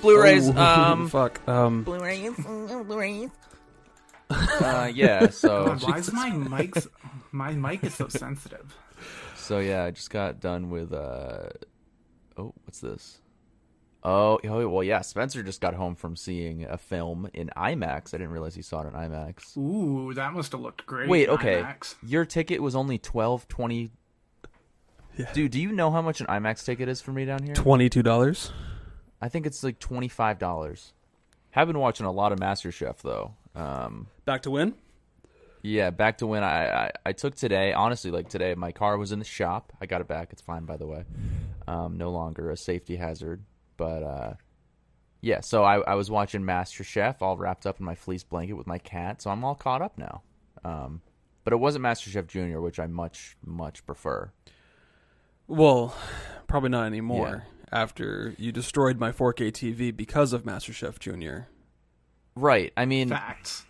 Blu-rays. Oh, Um, fuck. Um, Blu-rays. Blu-rays. Uh, yeah. So God, why is my mic? My mic is so sensitive. So yeah, I just got done with uh oh, what's this? Oh, oh well yeah, Spencer just got home from seeing a film in IMAX. I didn't realize he saw it in IMAX. Ooh, that must have looked great. Wait, okay. IMAX. Your ticket was only twelve twenty. Dude, do you know how much an IMAX ticket is for me down here? twenty-two dollars. I think it's like twenty five dollars. Have been watching a lot of MasterChef though. Um, Back to win. yeah, back to when I, I I took today. Honestly, like today, my car was in the shop. I got it back. It's fine, by the way. Um, no longer a safety hazard. But uh, yeah, so I, I was watching MasterChef, all wrapped up in my fleece blanket with my cat. So I'm all caught up now. Um, but it wasn't MasterChef Junior, which I much much prefer. Well, probably not anymore. After you destroyed my 4K TV because of MasterChef Junior. Right. I mean, Facts.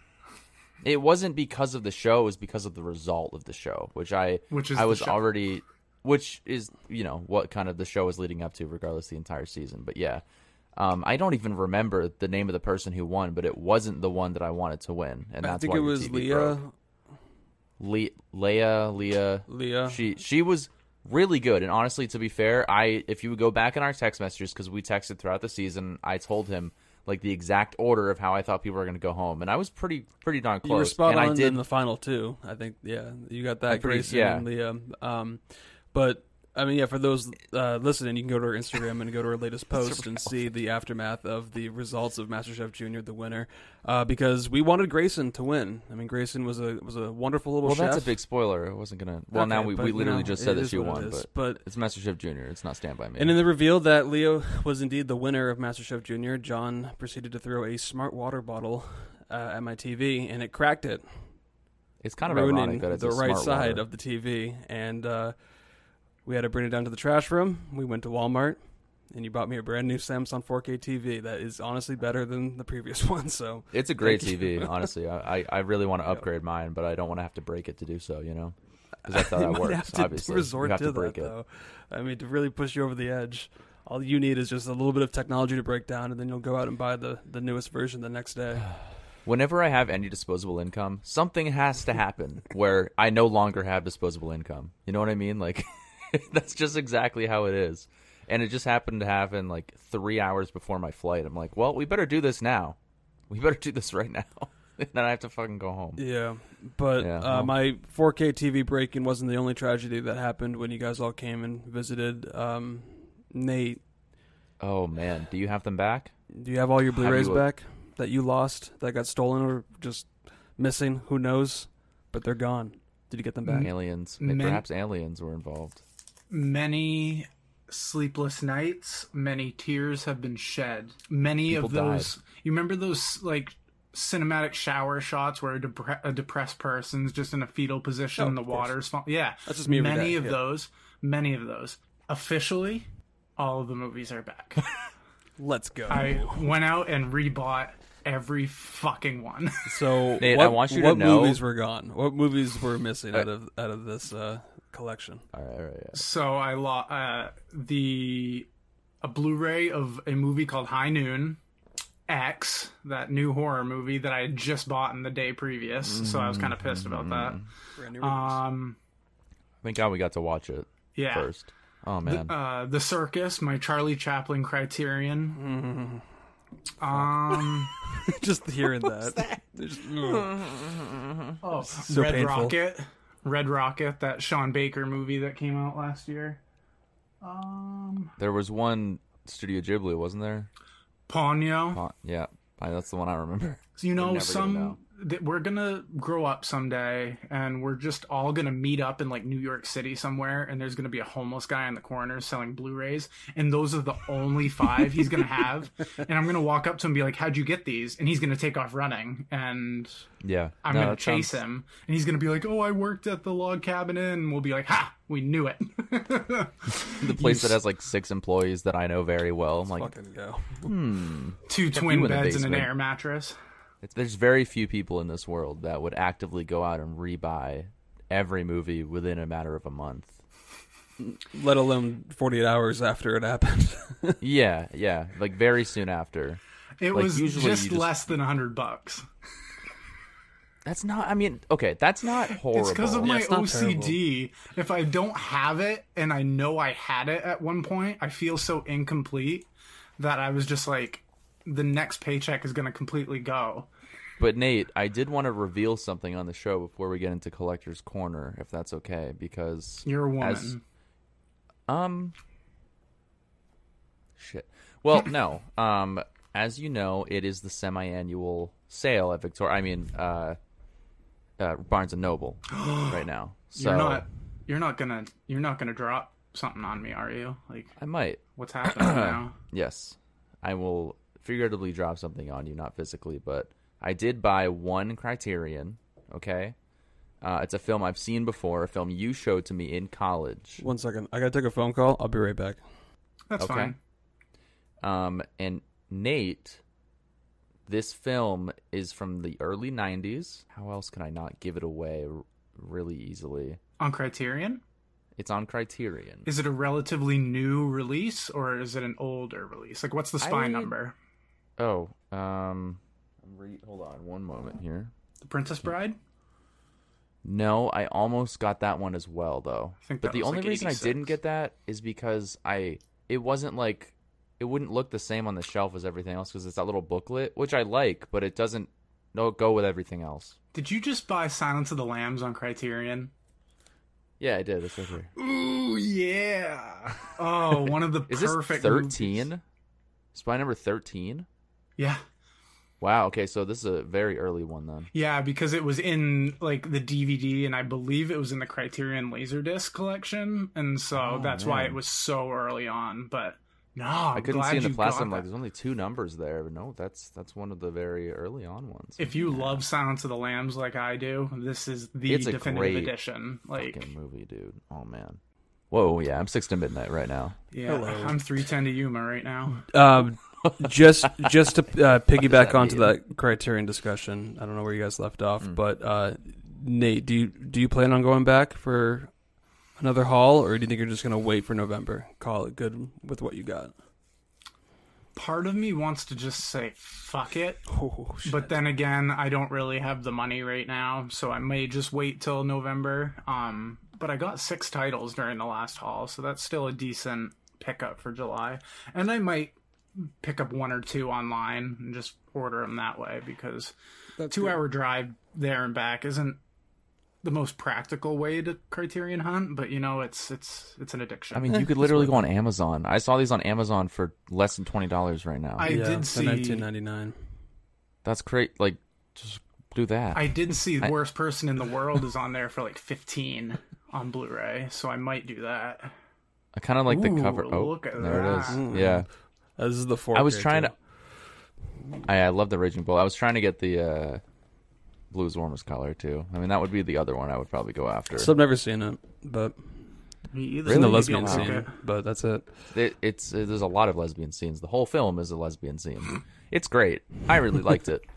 it wasn't because of the show; it was because of the result of the show, which I Which is I was already, which is you know what kind of the show was leading up to, regardless the entire season. But yeah, um, I don't even remember the name of the person who won, but it wasn't the one that I wanted to win, and that's why. I think why it was TV Leah. broke. Le- Leia, Leah, Leah. She she was really good, and honestly, to be fair, I if you would go back in our text messages because we texted throughout the season, I told him like the exact order of how I thought people were going to go home, and I was pretty pretty darn close. You were spot and on I did in the final two. I think, yeah, you got that pretty- Grayson yeah. and Leah. Um, but I mean, yeah, for those uh, listening, you can go to our Instagram and go to our latest post and see the aftermath of the results of MasterChef Junior, the winner, uh, because we wanted Grayson to win. I mean, Grayson was a was a wonderful little Well, chef. that's a big spoiler. I wasn't gonna. Well, Okay, now we, but, we you literally know, just said that she won, is. but, But- it's MasterChef Junior. It's not Stand by Me. And in the reveal that Leo was indeed the winner of MasterChef Junior, John proceeded to throw a smart water bottle uh, at my TV, and it cracked it. it's kind of ruining ironic that it's the a right smart side water. of the TV, and uh, we had to bring it down to the trash room. We went to Walmart, and you bought me a brand new Samsung 4K TV that is honestly better than the previous one. So It's a great Thank TV, honestly. I, I I really want to upgrade mine, but I don't want to have to break it to do so. You know, because that's how you that works. have to obviously, resort you have to, to break that it. though. I mean, to really push you over the edge. All you need is just a little bit of technology to break down, and then you'll go out and buy the, the newest version the next day. Whenever I have any disposable income, something has to happen where I no longer have disposable income. You know what I mean? Like that's just exactly how it is. And it just happened to happen like three hours before my flight. I'm like, well, we better do this now. We better do this right now. then I have to fucking go home. Yeah, but Yeah, uh, well- my 4K TV breaking wasn't the only tragedy that happened when you guys all came and visited. Um, Nate, Oh man, do you have them back? do you have all your Blu-rays you- back that you lost, that got stolen, or just missing? Who knows? But they're gone. Did you get them back? Aliens, Men- perhaps aliens were involved. Many sleepless nights, many tears have been shed. Many People of those. You remember those like cinematic shower shots where a, depre- a depressed person's just in a fetal position, Oh, and the water's falling. Yeah, That's just me Many day, of yeah. those. Many of those. Officially, all of the movies are back. Let's go. I went out and rebought every fucking one. so, Nate, what, I want you to what know- movies were gone? What movies were missing out of out of this uh, collection? All right, all right. Yeah. so I lost uh, the a Blu-ray of a movie called High Noon X, that new horror movie that I had just bought in the day previous. So I was kind of pissed about that. Um, Thank God we got to watch it yeah. first. Oh man, Uh, the Circus, my Charlie Chaplin Criterion. Um, just hearing that. Just- oh, So Red painful. Rocket, Red Rocket, that Sean Baker movie that came out last year. Um, there was one Studio Ghibli, wasn't there? Ponyo. Oh, yeah, I- that's the one I remember. So, you know, some know. That we're gonna grow up someday, and we're just all gonna meet up in like New York City somewhere, and there's gonna be a homeless guy in the corner selling Blu-rays, and those are the only five he's gonna have. And I'm gonna walk up to him and be like, "How'd you get these?" And he's gonna take off running, and Yeah, I'm No, gonna chase sounds- him, and he's gonna be like, "Oh, I worked at the log cabin inn." And we'll be like, "Ha, we knew it." The place that has like six employees that I know very well. I'm like, Fucking go. Hmm. Two twin beds and an air mattress. It's, there's very few people in this world that would actively go out and rebuy every movie within a matter of a month. let alone 48 hours after it happened. Yeah, yeah, like very soon after. It Like, was just, just- less than hundred bucks. That's not. I mean, okay, that's not horrible. It's because of my it's not OCD. If I don't have it and I know I had it at one point, I feel so incomplete that I was just like, the next paycheck is going to completely go. But Nate, I did want to reveal something on the show before we get into collector's corner, if that's okay, because You're a woman. As- um, shit. Well, no. Um, as you know, it is the semi-annual sale at Victoria. I mean, uh, uh Barnes and Noble right now. So you're not. You're not gonna. You're not gonna drop something on me, are you? Like, I might. what's happening now? Yes, I will figuratively drop something on you, not physically, but I did buy one Criterion. Okay, uh, it's a film I've seen before, a film you showed to me in college. One second. I got to take a phone call. I'll be right back. That's Okay. fine. Um, and Nate, this film is from the early '90s. How else can I not give it away r- really easily? On Criterion, It's on Criterion. is it a relatively new release or is it an older release? Like, what's the spy I- number? Oh, um, I'm re- hold on one moment here. The Princess Bride. No, I almost got that one as well, though. I think But the only like, reason I didn't get that is because I it wasn't like it wouldn't look the same on the shelf as everything else because it's that little booklet, which I like, but it doesn't no go with everything else. Did you just buy Silence of the Lambs on Criterion? Yeah, I did. It's right here. Ooh, yeah. Oh, one of the Is this perfect thirteen? Spy number thirteen. Yeah. Wow. Okay, so this is a very early one then. Yeah, because it was in like the DVD and I believe it was in the Criterion Laserdisc collection, and so Oh, that's why it was so early on. But no, I'm I couldn't glad see in the you plastic. I'm like, there's only two numbers there, but no, that's that's one of the very early on ones. If you love Silence of the Lambs like I do, this is the It's a definitive great edition. Like, fucking movie, dude. Oh man. Whoa, yeah, I'm six to midnight right now. yeah, Hello. I'm three ten to Yuma right now. Um, just just to uh, piggyback that onto mean? that Criterion discussion. I don't know where you guys left off, Mm. but uh, Nate, do you do you plan on going back for another haul, or do you think you're just gonna wait for November? Call it good with what you got. Part of me wants to just say fuck it, Oh, but then again, I don't really have the money right now, so I may just wait till November. Um, but I got six titles during the last haul, so that's still a decent pickup for July. And I might pick up one or two online and just order them that way because That's two good. hour drive there and back isn't the most practical way to Criterion hunt, but you know it's it's it's an addiction. I mean, you could literally go on Amazon. I saw these on Amazon for less than twenty dollars right now. I yeah, did the see 1999. That's great. Like, just do that. I did see the I- worst person in the world is on there for like 15 on Blu-ray, so I might do that. I kind of like the cover. Oh, look at there it is. that. Mm. Yeah, this is the four. I was trying to. I, I love the Raging Bull. I was trying to get the uh, Blues Warmest color too. I mean, that would be the other one I would probably go after. So I've never seen it, but Me either. it's in the lesbian scene. it. But that's it. it, it's uh, there's a lot of lesbian scenes. The whole film is a lesbian scene. It's great. I really liked it.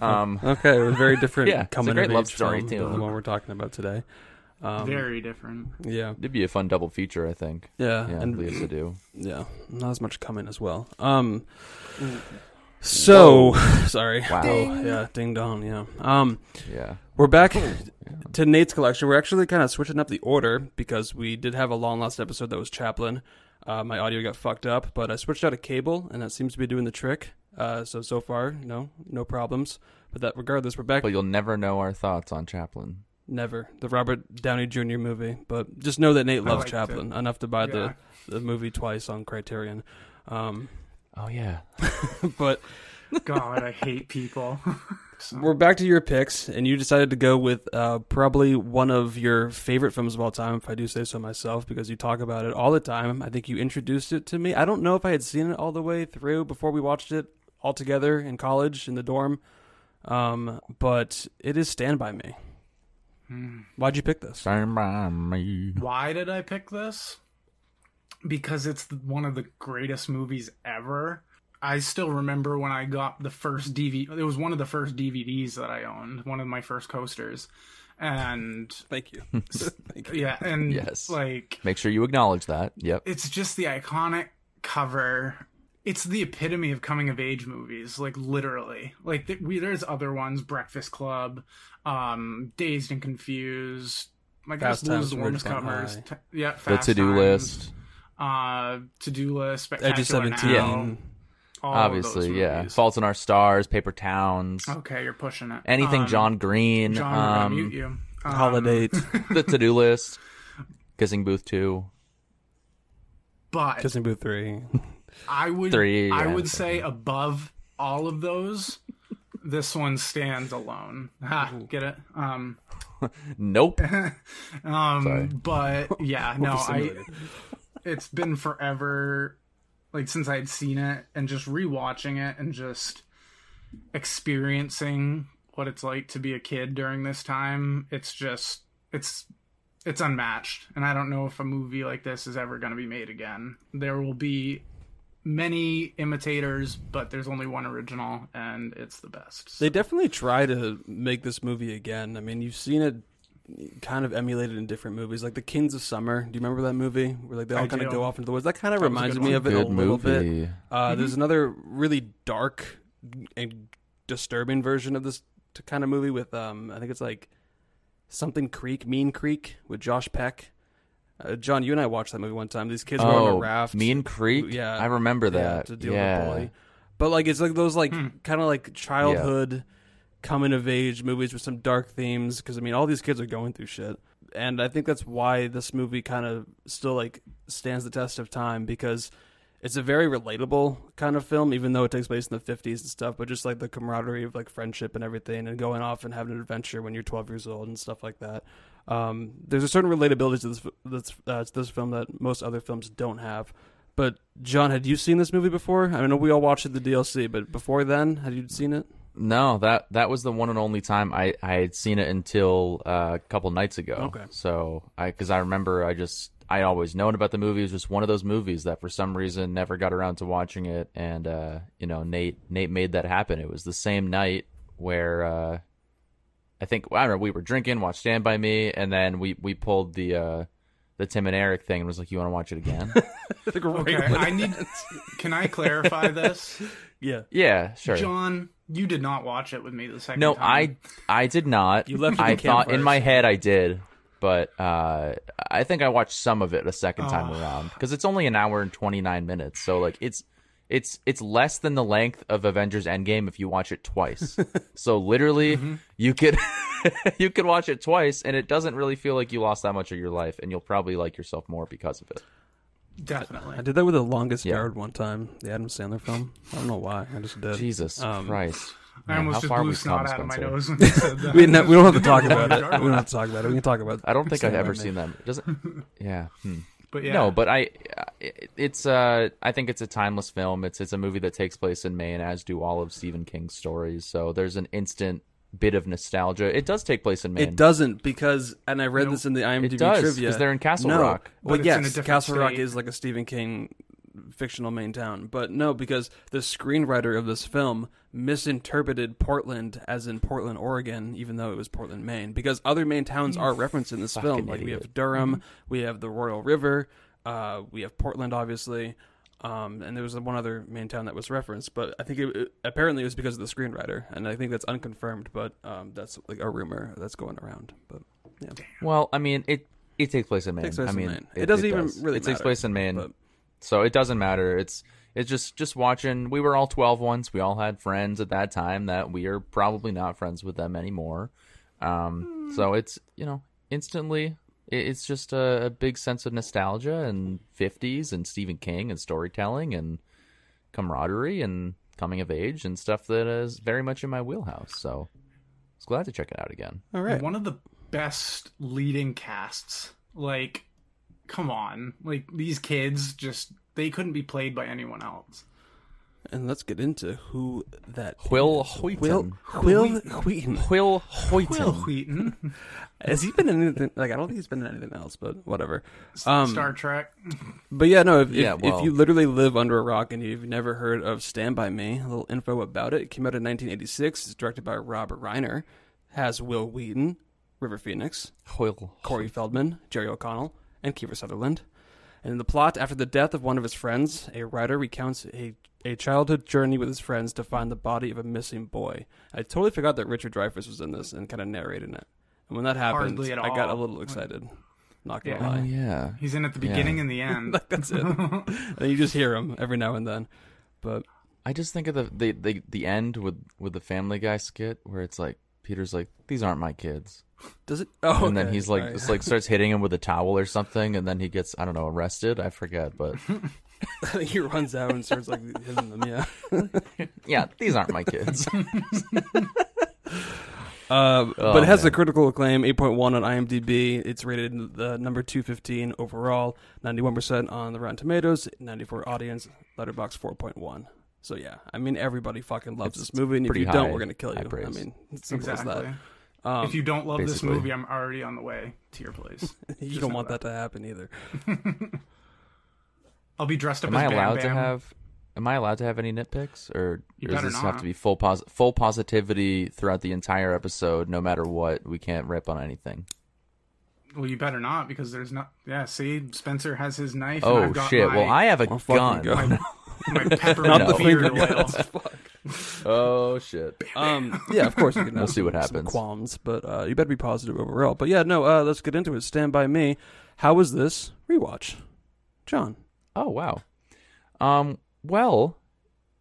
Um, Okay, a very different Yeah, it's a great love story, film too. the one we're talking about today. Um, Very different. yeah, it'd be a fun double feature, I think. yeah, Yeah, and Lea Seydoux. yeah, not as much coming as well. Um, so sorry. Wow. Oh, yeah, ding dong. Yeah. Um, Yeah. we're back to Nate's collection. We're actually kind of switching up the order because we did have a long lost episode that was Chaplin. Uh, my audio got fucked up, but I switched out a cable, and that seems to be doing the trick. Uh, so so far, no, no problems. But that regardless, we're back. But you'll never know our thoughts on Chaplin. Never the Robert Downey Jr. movie, but just know that Nate loves liked Chaplin enough to buy Yeah. the the movie twice on Criterion. Um, Oh yeah. but God, I hate people. So- we're back to your picks, and you decided to go with uh, probably one of your favorite films of all time, if I do say so myself, because you talk about it all the time. I think you introduced it to me. I don't know if I had seen it all the way through before we watched it all together in college in the dorm, um, but it is Stand by Me. Why'd you pick this? Stand by me. Why did I pick this? Because it's one of the greatest movies ever. I still remember when I got the first DVD. It was one of the first DVDs that I owned, one of my first coasters. And Thank you. Thank you. Yeah, and Yes. like Make sure you acknowledge that. Yep. it's just the iconic cover. It's the epitome of coming of age movies, like literally. Like th- we, there's other ones, Breakfast Club, um, Dazed and Confused. My gosh, Fast Times the at warmest Ridgemont covers. High. T- yeah, The Fast to do Times, list. uh, to do list, Edge Spectacular of Seventeen. Now, all Obviously, yeah. movies. Fault in Our Stars, Paper Towns, Okay, you're pushing it. anything Um, John Green, John, I'm um, mute you. Um, Holiday. the to do list, Kissing Booth 2. but Kissing Booth three. I would Three, I would say above all of those, this one stands alone. Ha, get it? Um, Nope. um, but yeah, no, I. It's been forever, like since I'd seen it, and just rewatching it and just experiencing what it's like to be a kid during this time. It's just it's it's unmatched, and I don't know if a movie like this is ever going to be made again. There will be many imitators, but there's only one original, and it's the best. They definitely try to make this movie again. I mean, you've seen it kind of emulated in different movies, like The Kings of Summer. Do you remember that movie where like they all I kind of go off into the woods? That kind of That reminds me one. of it a Good little bit. movie. Uh, There's another really dark and disturbing version of this kind of movie with um, I think it's like something Creek, Mean Creek, with Josh Peck. Uh, John, you and I watched that movie one time. These kids go on a Oh, raft. Mean Creek? Yeah. I remember yeah, that. to deal yeah. with the bully. But like it's like those like Hmm. kind of like childhood coming of age movies with some dark themes because I mean all these kids are going through shit. And I think that's why this movie kind of still like stands the test of time because it's a very relatable kind of film even though it takes place in the 50s and stuff but just like the camaraderie of like friendship and everything and going off and having an adventure when you're 12 years old and stuff like that um, there's a certain relatability to this this, uh, to this film that most other films don't have but John, had you seen this movie before? I know we all watched it the DLC, but before then, had you seen it? No, that that was the one and only time I, I had seen it until uh, a couple nights ago. Okay. So I because I remember I just I always known about the movie. It was just one of those movies that for some reason never got around to watching it, and uh, you know Nate Nate made that happen. It was the same night where uh, I think I don't know we were drinking, watched Stand by Me, and then we we pulled the uh, the Tim and Eric thing and was like, "You want to watch it again?" okay, I need. Can I clarify this? Yeah, yeah, sure. John, you did not watch it with me the second No, time. I I did not. You left I the camp thought in my head I did, but uh, I think I watched some of it a second time Oh. around because it's only an hour and twenty nine minutes. So like it's it's it's less than the length of Avengers Endgame if you watch it twice. so literally, Mm-hmm. you could you could watch it twice, and it doesn't really feel like you lost that much of your life, and you'll probably like yourself more because of it. Definitely. I did that with the longest Yeah. yard one time, the Adam Sandler film. I don't know why, I just did. Jesus Um, Christ! I almost just blew snot out of my nose when you said that. We, no, we don't have to talk about it. We don't have to talk about it. We can talk about. I don't think I've ever seen that. It doesn't yeah. Hmm. But yeah, No, but I, it's uh, I think it's a timeless film. It's it's a movie that takes place in Maine, as do all of Stephen King's stories. So there's an instant bit of nostalgia. It does take place in Maine. It doesn't because, and I read Nope. this in the IMDb It does trivia. because they're in Castle no. Rock. Well, But it's yes, different Castle Rock is like a Stephen King fictional Maine town, but no, because the screenwriter of this film misinterpreted Portland as in Portland, Oregon, even though it was Portland, Maine. Because other Maine towns are referenced in this Fucking film. Like we have Durham, we have the Royal River, uh, we have Portland, obviously. Um, and there was one other Maine town that was referenced, but I think it, it- apparently it was because of the screenwriter, and I think that's unconfirmed, but um, that's like a rumor that's going around. But yeah, Well, I mean, it it takes place in Maine. Takes place I in mean, Maine. It doesn't even does. really It takes place in Maine, but- so it doesn't matter. It's it's just just watching. We were all twelve once. We all had friends at that time that we are probably not friends with them anymore. Um, so it's you know instantly it's just a, a big sense of nostalgia and 50s and Stephen King and storytelling and camaraderie and coming of age and stuff that is very much in my wheelhouse. So I was glad to check it out again. all right. one of the best leading casts. Like, come on, like these kids just they couldn't be played by anyone else. And let's get into who that Will is. Wheaton. Will Wil Wheaton. Will Hoyton. Wil Wheaton, Has he been in anything? Like I don't think he's been in anything else, but whatever. Um, Star Trek. But yeah, no. If, Yeah, if, well- if you literally live under a rock and you've never heard of Stand by Me, a little info about it. It came out in 1986. It's directed by Robert Reiner. Has Wil Wheaton, River Phoenix, Hoyle. Corey Feldman, Jerry O'Connell, and Kiefer Sutherland. And in the plot, after the death of one of his friends, a writer recounts a, a childhood journey with his friends to find the body of a missing boy. I totally forgot that Richard Dreyfuss was in this and kind of narrating it. And when that happened, Hardly at I got a all. little excited. Not gonna Yeah. Oh lie. yeah. He's in at the Yeah. beginning and the end. Like, that's it. and you just hear him every now and then. But I just think of the, the the the end with with the Family Guy skit where it's like Peter's like these aren't my kids, does it? Oh, and then he's like Alright. just like starts hitting him with a towel or something, and then he gets I don't know arrested. I forget, but he runs out and starts like hitting them. Yeah. yeah, these aren't my kids. Uh, Oh, but it has man. a critical acclaim, 8.1 on IMDb. It's rated the number 215 overall, 91% on the Rotten Tomatoes, 94 audience, Letterboxd 4.1. So yeah, I mean everybody fucking loves It's this movie, and if pretty you don't, we're gonna kill you. I mean, it's simple as exactly. that. Um, if you don't love this movie, I'm already on the way to your place. you just don't want that. that. to happen either. I'll be dressed up Am as I Bam allowed to Bam. have? Am I allowed to have any nitpicks, or, or does better this have to be full pos- full positivity throughout the entire episode, no matter what? We can't rip on anything. Well, you better not because there's not. Yeah, see, Spencer has his knife. and Oh I've got shit! My, Well, I have a Oh, fucking gun. my, my peppermint Not the beard finger oil. Fuck. oh shit! Um, yeah, of course you can. We'll see what some happens. Qualms, but uh, you better be positive overall. But yeah, no. Uh, let's get into it. Stand by me. How was this rewatch, John? Oh wow. Um. Well,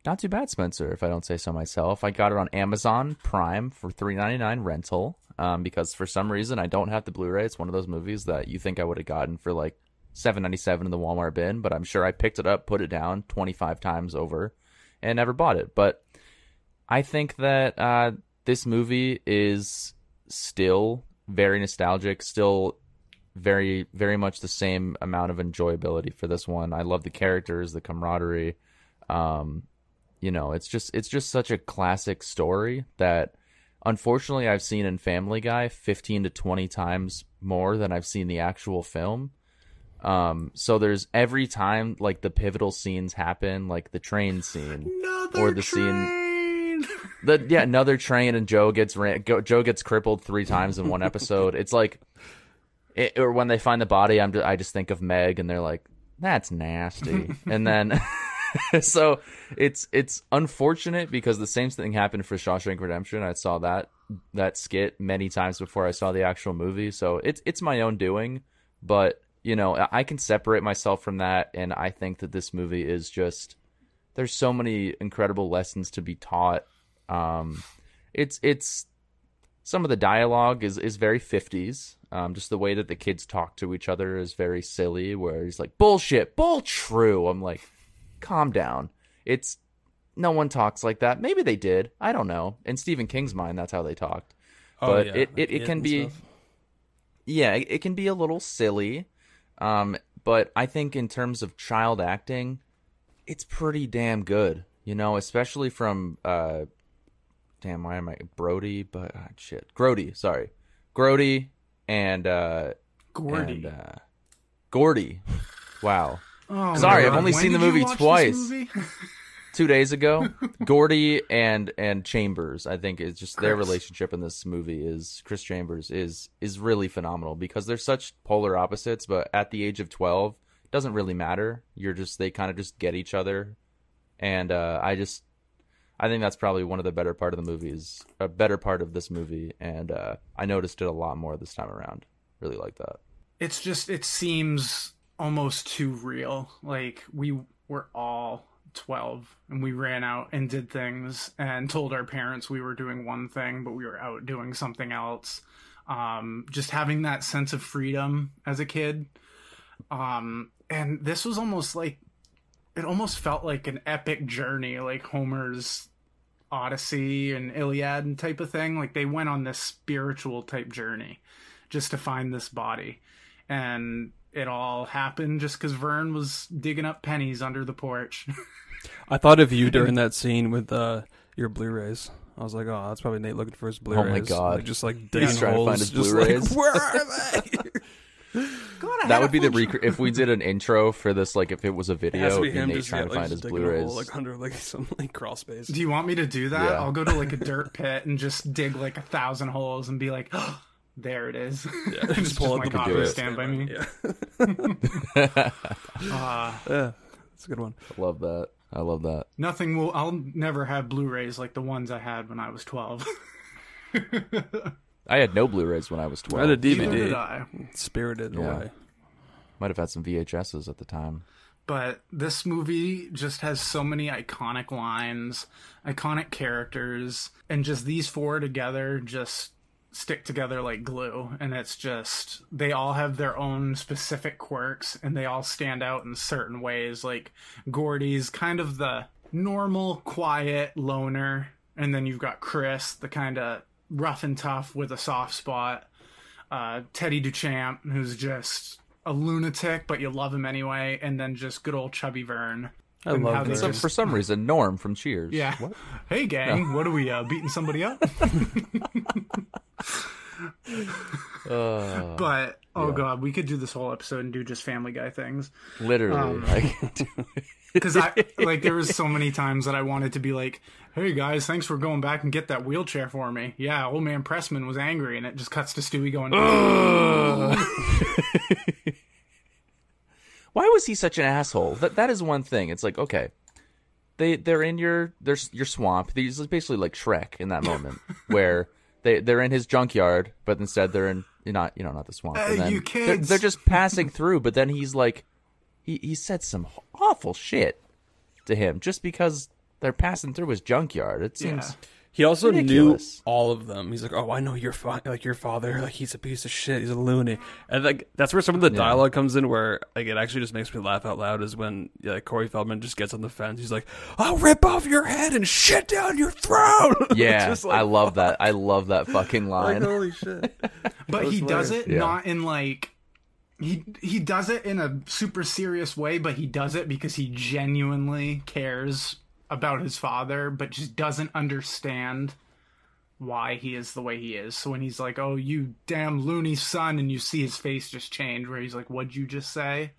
not too bad, Spencer. If I don't say so myself, I got it on Amazon Prime for three ninety nine rental. Um, because for some reason I don't have the Blu-ray. It's one of those movies that you think I would have gotten for like seven ninety seven in the Walmart bin, but I'm sure I picked it up, put it down twenty five times over, and never bought it. But I think that uh, this movie is still very nostalgic, still very very much the same amount of enjoyability for this one. I love the characters, the camaraderie. Um, you know, it's just it's just such a classic story that unfortunately I've seen in Family Guy 15 to 20 times more than I've seen the actual film. Um, so there's every time like the pivotal scenes happen, like the train scene, Another Or the scene- train. the yeah another train and Joe gets ran, go, Joe gets crippled three times in one episode. it's like, it, or when they find the body, I'm just, I just think of Meg and they're like, that's nasty, and then. so it's it's unfortunate because the same thing happened for Shawshank Redemption. I saw that that skit many times before I saw the actual movie. So it's it's my own doing, but you know I can separate myself from that, and I think that this movie is just there's so many incredible lessons to be taught. Um, it's it's some of the dialogue is is very 50s. Um, just the way that the kids talk to each other is very silly. Where he's like bullshit, bull true. I'm like, calm down. It's no one talks like that. Maybe they did. I don't know. In Stephen King's mind, that's how they talked. But it- it- it Hit can be- stuff. Yeah, it, it can be a little silly. Um, but I think in terms of child acting, it's pretty damn good. You know, especially from uh, damn, why am I Brody? But ah, shit, Grody. Sorry, Grody and uh, Gordy. and uh, Gordy. Wow. Oh, Sorry, I've only When seen the movie twice. two days ago. Gordy and and Chambers, I think is just their relationship in this movie is Chris Chambers is is really phenomenal because they're such polar opposites, but at the age of twelve, it doesn't really matter. You're just they kind of just get each other, and uh, I just I think that's probably one of the better part of the movies, a better part of this movie, and uh, I noticed it a lot more this time around. Really like that. it's just it seems almost too real like we were all 12 and we ran out and did things and told our parents we were doing one thing but we were out doing something else. Um just having that sense of freedom as a kid. Um and this was almost like it almost felt like an epic journey like homer's odyssey and iliad type of thing. Like they went on this spiritual type journey just to find this body. And it all happened just because Vern was digging up pennies under the porch. I thought of you during that scene with uh, your Blu-rays. I was like, oh, that's probably Nate looking for his Blu-rays. Oh my God. Like, just like He's digging trying to holes, find his just Blu-rays. Like, Where are they? God, That would be the rec- if we did an intro for this, like if it was a video, to it'd be be him Nate just, trying yeah, to like, find his just digging a hole, Blu-rays. like under like some like crawl space. Do you want me to do that? Yeah. I'll go to like a dirt pit and just dig like a thousand holes and be like, there it is. Yeah, It's just pull my out the copy do. Stand by Me. Yeah, Uh, yeah, that's a good one. I love that. I love that. nothing will. I'll never have Blu-rays like the ones I had when I was twelve. I had no Blu-rays when I was twelve. I had a twelve. Neither did DVD, I. Spirited Yeah. Away. Might have had some VHSs at the time. but this movie just has so many iconic lines, iconic characters, and just these four together just stick together like glue. And it's just, they all have their own specific quirks and they all stand out in certain ways. Like Gordy's kind of the normal, quiet loner. And then you've got Chris, the kind of rough and tough with a soft spot. Uh, Teddy Duchamp, who's just a lunatic, but you love him anyway, and then just good old chubby Vern. I And love they just- for some reason, Norm from Cheers. Yeah. What? Hey gang, what are we uh, beating somebody up? Uh, But oh Yeah. god, we could do this whole episode and do just Family Guy things. literally, Um, like, Because I like there was so many times that I wanted to be like, "Hey guys, thanks for going back and get that wheelchair for me." Yeah, old man Pressman was angry, and it just cuts to Stewie going, why was he such an asshole? That that is one thing. It's like okay, they they're in your there's your swamp. These basically like Shrek in that moment where they they're in his junkyard, but instead they're in you're not you know not the swamp. Hey, and then you they're- They're, just passing through, but then he's like, he he said some awful shit to him just because they're passing through his junkyard. It seems. Yeah. He also Ridiculous. knew all of them. He's like, "Oh, I know your fa- like your father. Like he's a piece of shit. He's a loony." And like that's where some of the dialogue comes in, where like it actually just makes me laugh out loud. Is when yeah, like, Corey Feldman just gets on the fence. He's like, "I'll rip off your head and shit down your throat." Yeah, Just like, I love that. I love that fucking Like, line. holy shit! but he does it Yeah. not in like he he does it in a super serious way, but he does it because he genuinely cares about his father, but just doesn't understand why he is the way he is. So when he's like, "Oh, you damn loony son," and you see his face just change, where he's like, "What'd you just say?"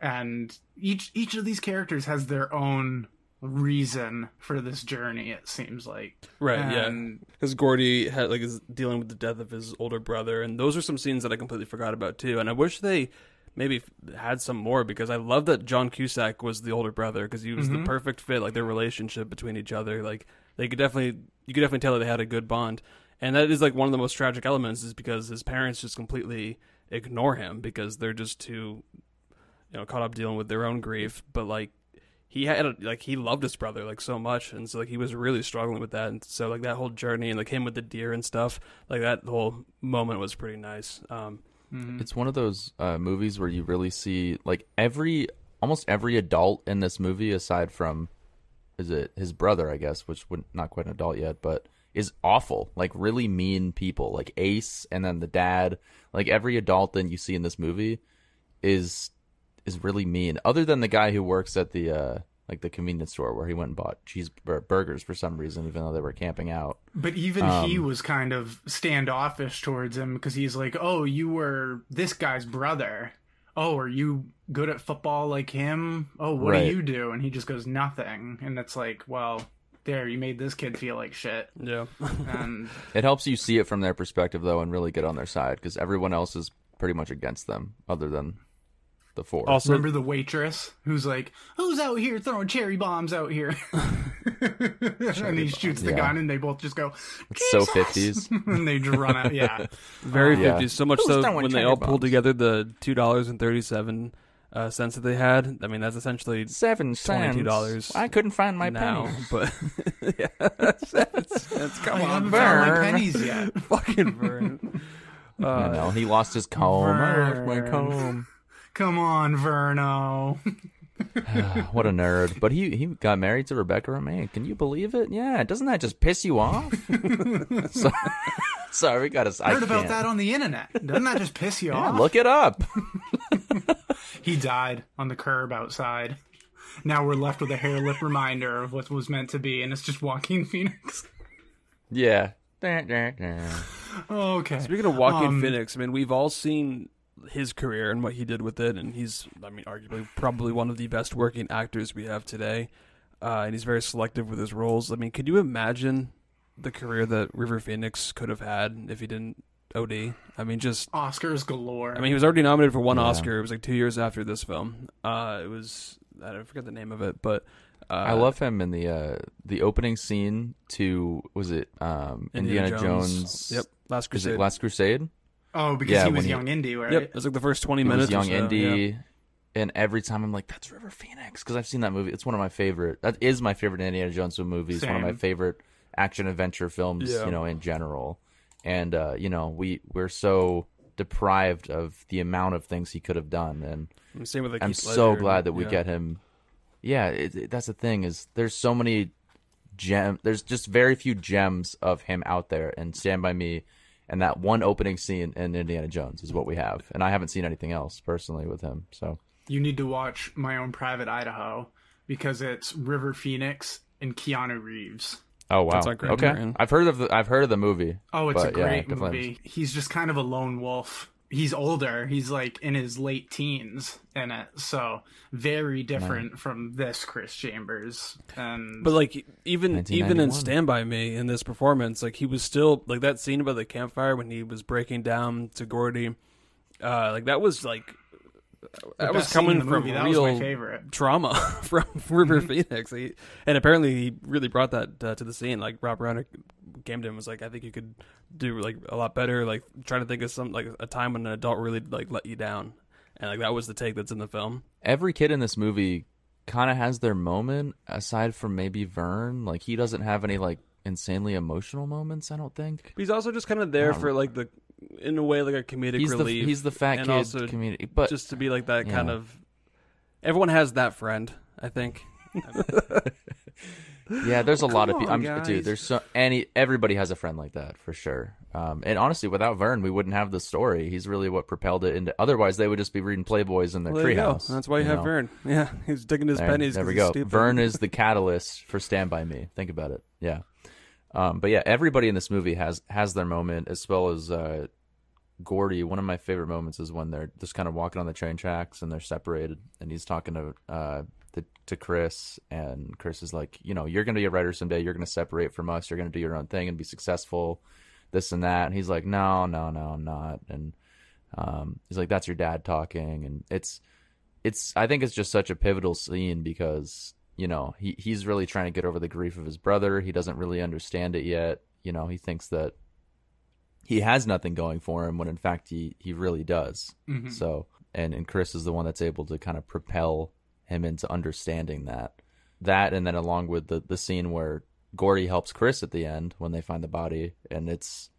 And each each of these characters has their own reason for this journey. It seems like, Right? yeah. And because Gordy had like is dealing with the death of his older brother, and those are some scenes that I completely forgot about too. And I wish they maybe had some more because I love that John Cusack was the older brother because he was the perfect fit, like their relationship between each other. Like they could definitely, you could definitely tell that they had a good bond, and that is like one of the most tragic elements is because his parents just completely ignore him because they're just too, you know, caught up dealing with their own grief. But like he had a, like he loved his brother like so much and so like he was really struggling with that and so like that whole journey and like him with the deer and stuff like that whole moment was pretty nice um It's one of those uh, movies where you really see like every almost every adult in this movie, aside from is it his brother, I guess, which would not quite an adult yet, but is awful. Like really mean people, like Ace, and then the dad. Like every adult that you see in this movie is is really mean. Other than the guy who works at the uh, like the convenience store where he went and bought cheeseburgers for some reason, even though they were camping out. But even he Um, was kind of standoffish towards him because he's like, "Oh, you were this guy's brother. Oh, are you good at football like him? Oh, what Right. do you do?" And he just goes, "Nothing." And it's like, well, there, you made this kid feel like shit. yeah And It helps you see it from their perspective though, and really get on their side because everyone else is pretty much against them, other than the four. also remember the waitress who's like, "Who's out here throwing cherry bombs out here?" and he shoots the Yeah. gun, and they both just go, It's so "Jesus!" 50s. and they just run out. Yeah, very Yeah. 50s so much Who's so when they cherry all pulled together the two dollars and 37 uh, cents that they had i mean that's essentially Seven cents. $22 I couldn't find my now penny. but yeah seven cents come I on haven't found my Vern. pennies yet. fucking Vern. I Uh, know he lost his comb. I lost my comb. Come on, Verno. what a nerd! But he he got married to Rebecca Romijn. Can you believe it? Yeah. Doesn't that just piss you off? so, sorry, we got to. Heard about that on the internet. Doesn't that just piss you Yeah, off? look it up. He died on the curb outside. Now we're left with a hair lip reminder of what was meant to be, and it's just Joaquin Phoenix. Yeah. Okay. Speaking of Joaquin Um, Phoenix, I mean, we've all seen his career and what he did with it, and he's, I mean, arguably probably one of the best working actors we have today. Uh, and he's very selective with his roles. I mean, could you imagine the career that River Phoenix could have had if he didn't OD. I mean, just Oscars galore. I mean, he was already nominated for one Yeah. Oscar. It was like two years after this film. Uh, it was I don't forget the name of it, but uh, I love him in the uh, the opening scene to was it um, Indiana, Jones? Yep, Last Is Crusade. it Last Crusade? Oh, because yeah, he when was he- young Indy, right? Yep, it was like the first twenty He minutes. was or young so, Indy, yeah. and every time I'm like, "That's River Phoenix," because I've seen that movie. It's one of my favorite. That is my favorite Indiana Jones movies. One of my favorite action adventure films. Yeah. You know, in general, and uh, you know, we we're so deprived of the amount of things he could have done, and And Same with like I'm Heath so Ledger, glad that we yeah. get him. Yeah, it, it- that's the thing is there's so many gem. There's just very few gems of him out there, and Stand by Me, and that one opening scene in Indiana Jones is what we have, and I haven't seen anything else personally with him. So You need to watch My Own Private Idaho because it's River Phoenix and Keanu Reeves. oh wow, That's on Grand okay, I've heard of the I've heard of the movie. Oh, it's a But, yeah, great definitely. movie. He's just kind of a lone wolf. He's older. He's like in his late teens in it, so very different from this Chris Chambers. And But like even even in 1991. Stand by Me in this performance, like he was still like that scene by the campfire when he was breaking down to Gordy, uh, like that was like the that was coming from movie. That real was my favorite. trauma from River Mm-hmm. Phoenix, he, and apparently he really brought that uh, to the scene. Like Rob Reiner came to him and was like, "I think you could do like a lot better." Like trying to think of some like a time when an adult really like let you down, and like that was the take that's in the film. Every kid in this movie kind of has their moment, aside from maybe Vern. Like he doesn't have any like insanely emotional moments. I don't think. But he's also just kind of there for like the, in a way, like a comedic He's the relief. he's the fat and kid also community, but just to be like that kind Yeah. of. Everyone has that friend, I think. Yeah, there's a lot of people. I'm, dude, there's so any everybody has a friend like that for sure. Um, and honestly, without Vern, we wouldn't have the story. He's really what propelled it into. Otherwise, they would just be reading Playboys in their Well, you treehouse. That's why you, have know? Vern. Yeah, he's digging his There, pennies. there we go. Vern is the catalyst for Stand by Me. Think about it. Yeah. Um, but yeah, everybody in this movie has has their moment, as well as uh, Gordy. One of my favorite moments is when they're just kind of walking on the train tracks and they're separated, and he's talking to uh, the, to Chris, and Chris is like, you know, you're gonna be a writer someday. You're gonna separate from us. You're gonna do your own thing and be successful. This and that, and he's like, no, no, no, I'm not. And um, he's like, that's your dad talking, and it's it's I think it's just such a pivotal scene because you know he he's really trying to get over the grief of his brother. He doesn't really understand it yet. You know, he thinks that he has nothing going for him when in fact he he really does. Mhm. So and and Chris is the one that's able to kind of propel him into understanding that that and then along with the the scene where Gordy helps Chris at the end when they find the body and it's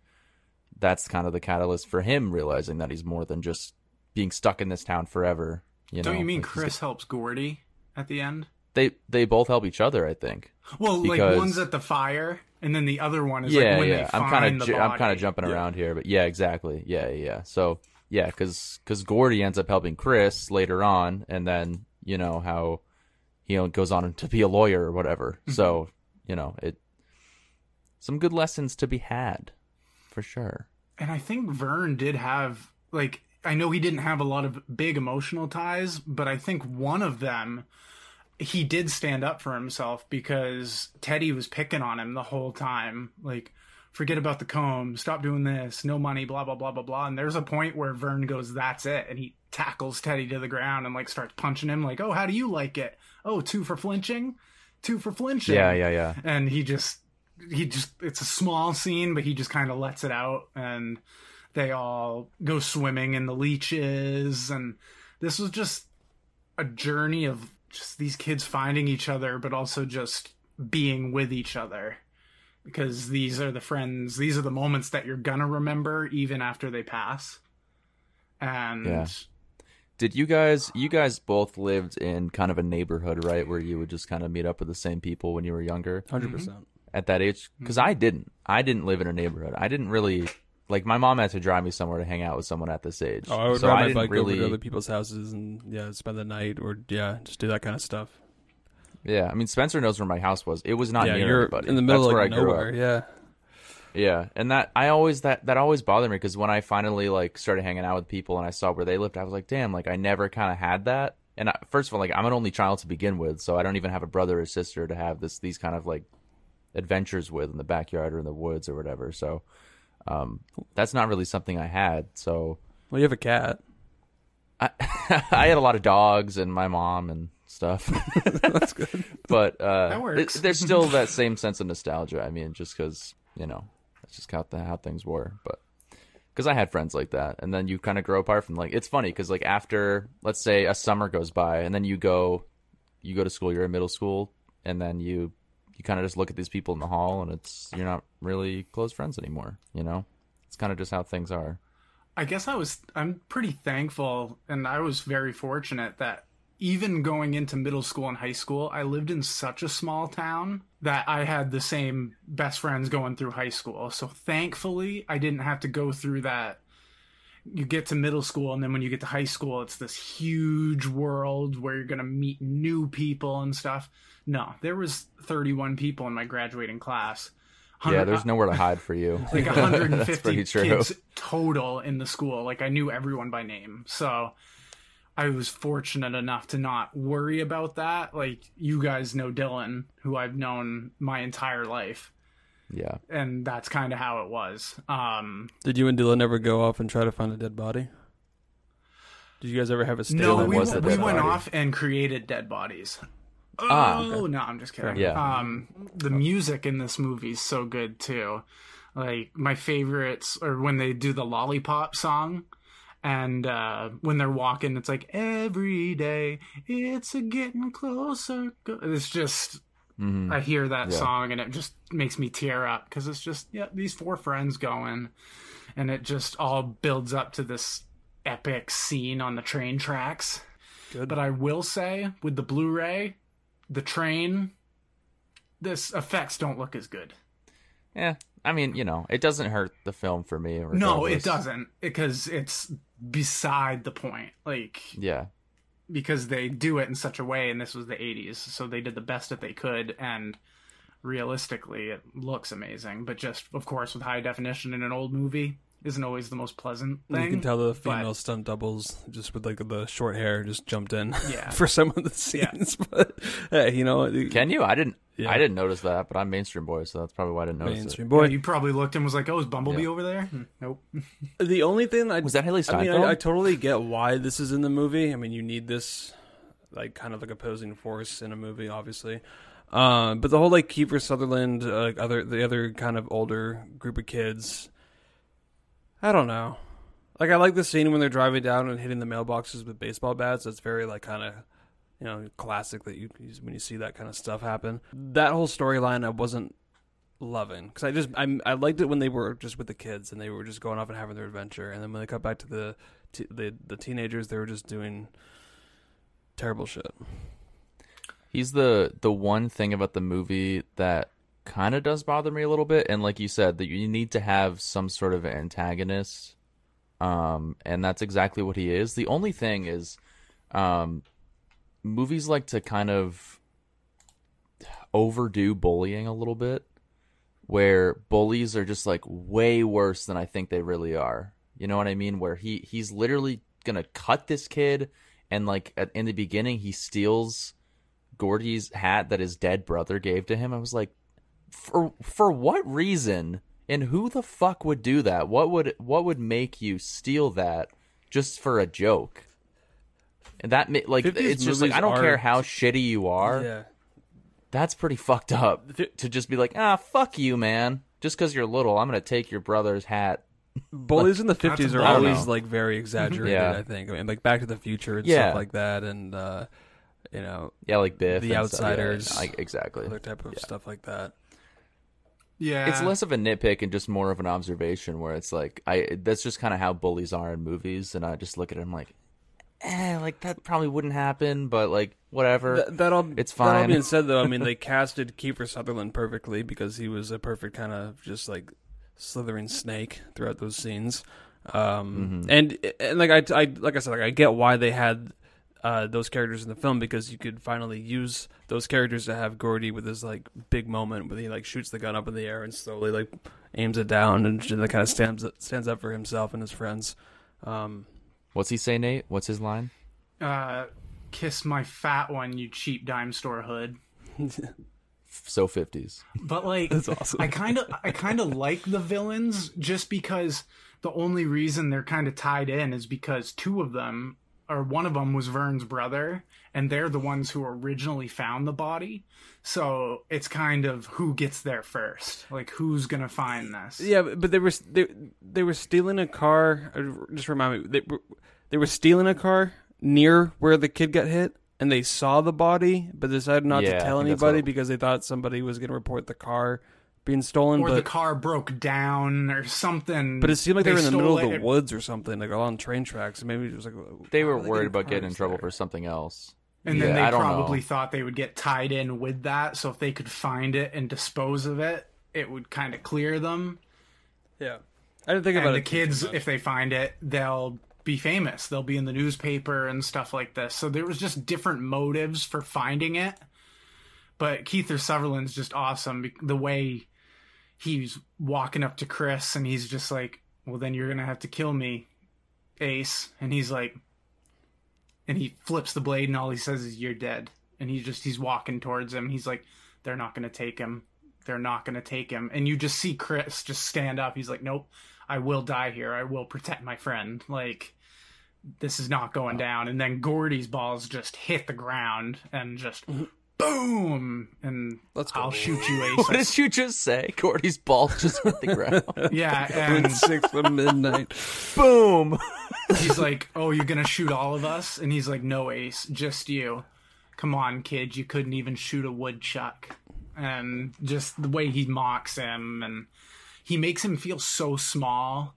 that's kind of the catalyst for him realizing that he's more than just being stuck in this town forever. You Don't know? you mean Like, Chris helps Gordy at the end? They they both help each other, I think. Well, like one's at the fire, and then the other one is yeah, like when yeah. they I'm kind of ju- I'm kind of jumping around here, but yeah, exactly. Yeah, yeah. yeah. So yeah, because because Gordy ends up helping Chris later on, and then you know how he goes on to be a lawyer or whatever. Mm-hmm. So you know it. Some good lessons to be had, for sure. And I think Vern did have like I know he didn't have a lot of big emotional ties, but I think one of them he did stand up for himself because Teddy was picking on him the whole time. Like, forget about the comb, stop doing this, no money, blah blah blah blah blah. And there's a point where Vern goes, That's it, and he tackles Teddy to the ground and like starts punching him, like, Oh, how do you like it? Oh, two for flinching? Two for flinching. Yeah, yeah, yeah. and he just he just it's a small scene but he just kind of lets it out and they all go swimming in the leeches and this was just a journey of just these kids finding each other but also just being with each other because these are the friends these are the moments that you're gonna remember even after they pass and Yeah. Did you guys you guys both lived in kind of a neighborhood, right, where you would just kind of meet up with the same people when you were younger? 100 percent. at that age because Mm-hmm. I didn't. I didn't live in a neighborhood. I didn't really like my mom had to drive me somewhere to hang out with someone at this age. Oh, I would so ride my bike really. over to other people's houses and yeah, spend the night or yeah, just do that kind of stuff. Yeah, I mean Spencer knows where my house was. It was not yeah, near you're anybody. in the middle That's of like, nowhere. Yeah, Yeah, and that I always that that always bothered me because when I finally like started hanging out with people and I saw where they lived, I was like, damn, like I never kind of had that. And I, first of all, like I'm an only child to begin with, so I don't even have a brother or sister to have this these kind of like adventures with in the backyard or in the woods or whatever. So, Um, that's not really something I had. So Well, you have a cat. I, I had a lot of dogs and my mom and stuff. That's good. but uh, That works. it- there's still that same sense of nostalgia. I mean, just because you know that's just how, the, how things were. But because I had friends like that, and then you kind of grow apart from like it's funny because like after let's say a summer goes by, and then you go you go to school, you're in middle school, and then you you kind of just look at these people in the hall, and it's you're not really close friends anymore. You know, it's kind of just how things are. I guess I was I'm pretty thankful and I was very fortunate that even going into middle school and high school, I lived in such a small town that I had the same best friends going through high school. So thankfully, I didn't have to go through that you get to middle school and then when you get to high school it's this huge world where you're going to meet new people and stuff. No, there was 31 people in my graduating class. Yeah, there's uh, nowhere to hide for you. like 150 pretty true. kids total in the school. Like I knew everyone by name. So I was fortunate enough to not worry about that. Like you guys know Dylan, who I've known my entire life, Yeah. and that's kind of how it was. Um Did you and Dylan ever go off and try to find a dead body? Did you guys ever have a stay no, we, was the we dead went body. off and created dead bodies. Oh Ah, okay. no, I'm just kidding. Yeah. Um, the music in this movie is so good too. Like my favorites are when they do the lollipop song, and uh, when they're walking, it's like every day it's a getting closer. It's just hmm I hear that Yeah. song and it just makes me tear up because it's just yeah these four friends going, and it just all builds up to this epic scene on the train tracks. Good. But I will say, with the Blu-ray, the train, this effects don't look as good. Yeah, I mean, you know, it doesn't hurt the film for me. No, it doesn't, because it's beside the point. Like Yeah, because they do it in such a way, and this was the '80s, so they did the best that they could, and realistically, it looks amazing. But just, of course, with high definition in an old movie, isn't always the most pleasant thing. You can tell the but- female stunt doubles just with like the short hair just jumped in Yeah. for some of the Yeah. scenes. But hey, you know, can you? I didn't. Yeah. I didn't notice that, but I'm mainstream boy, so that's probably why I didn't notice mainstream it. boy. Yeah, you probably looked and was like, "Oh, is Bumblebee Yeah. over there?" Hmm, Nope. The only thing I Was that Hailee I mean, Steinfeld? I, I totally get why this is in the movie. I mean, you need this like kind of like opposing force in a movie, obviously. Um, but the whole like Kiefer Sutherland, uh, other the other kind of older group of kids. I don't know. Like I like the scene when they're driving down and hitting the mailboxes with baseball bats. That's very like kind of you know classic that you when you see that kind of stuff happen. That whole storyline I wasn't loving because I just I I liked it when they were just with the kids and they were just going off and having their adventure, and then when they cut back to the t- the the teenagers, they were just doing terrible shit. He's the the one thing about the movie that kind of does bother me a little bit, and like you said, that you need to have some sort of antagonist, um, and that's exactly what he is. The only thing is, um, movies like to kind of overdo bullying a little bit, where bullies are just like way worse than I think they really are. You know what I mean? Where he he's literally gonna cut this kid, and like at, in the beginning he steals Gordy's hat that his dead brother gave to him. I was like, for for what reason? And who the fuck would do that? What would what would make you steal that just for a joke? And that like it's just like I don't are- care how shitty you are. Yeah, That's pretty fucked up to just be like, ah, fuck you, man. Just because you're little, I'm gonna take your brother's hat. bullies in the fifties are always know. like very exaggerated. Yeah. I think. I mean, like Back to the Future and Yeah. stuff like that, and uh, you know Yeah, like Biff. The stuff. Yeah, Outsiders. like, exactly. other type of stuff like that. Yeah, It's less of a nitpick and just more of an observation where it's like I that's just kind of how bullies are in movies, and I just look at them like, eh, like that probably wouldn't happen, but like whatever. Th- that all It's That all fine. being said, though, I mean they casted Kiefer Sutherland perfectly because he was a perfect kind of just like slithering snake throughout those scenes. Um, Mhm. and and like I, I like I said, like I get why they had uh, those characters in the film because you could finally use those characters to have Gordy with his like big moment where he like shoots the gun up in the air and slowly like aims it down and then kind of stands stands up for himself and his friends. Um, What's he say, Nate? What's his line? uh, kiss my fat one, you cheap dime store hood. so 50s. But like, That's awesome. I kind of, I kind of like the villains just because the only reason they're kind of tied in is because two of them, or one of them was Vern's brother, and they're the ones who originally found the body. So it's kind of who gets there first, like who's gonna find this. Yeah, but but they were they, they were stealing a car. uh, Just remind me, they were they were stealing a car near where the kid got hit, and they saw the body, but decided not Yeah, to tell anybody what- because they thought somebody was going to report the car being stolen. Or but the car broke down or something. but it seemed like they, were in the middle of the woods or something, like along train tracks. Maybe it was like uh, They were are they worried about getting in trouble there? for something else. And Yeah, then I they probably know. thought they would get tied in with that. So if they could find it and dispose of it, it would kind of clear them. Yeah, I didn't think about And the it. too kids, if they find it, they'll be famous. They'll be in the newspaper and stuff like this. So there was just different motives for finding it. But Kiefer Sutherland's just awesome. The way he's walking up to Chris and he's just like, "Well, then you're gonna have to kill me, Ace." And he's like, and he flips the blade and all he says is, "You're dead." And he just he's walking towards him. He's like, "They're not gonna take him. They're not gonna take him." And you just see Chris just stand up. He's like, "Nope." I will die here. I will protect my friend. Like this is not going down. And then Gordy's balls just hit the ground and just mm-hmm. Boom. And Let's go. I'll shoot you, Ace. What did you just say? Gordy's ball just hit the ground. yeah, and six of midnight. Boom. he's like, "Oh, you're gonna shoot all of us?" And he's like, "No, Ace, just you. Come on, kid. You couldn't even shoot a woodchuck." And just the way he mocks him, and he makes him feel so small,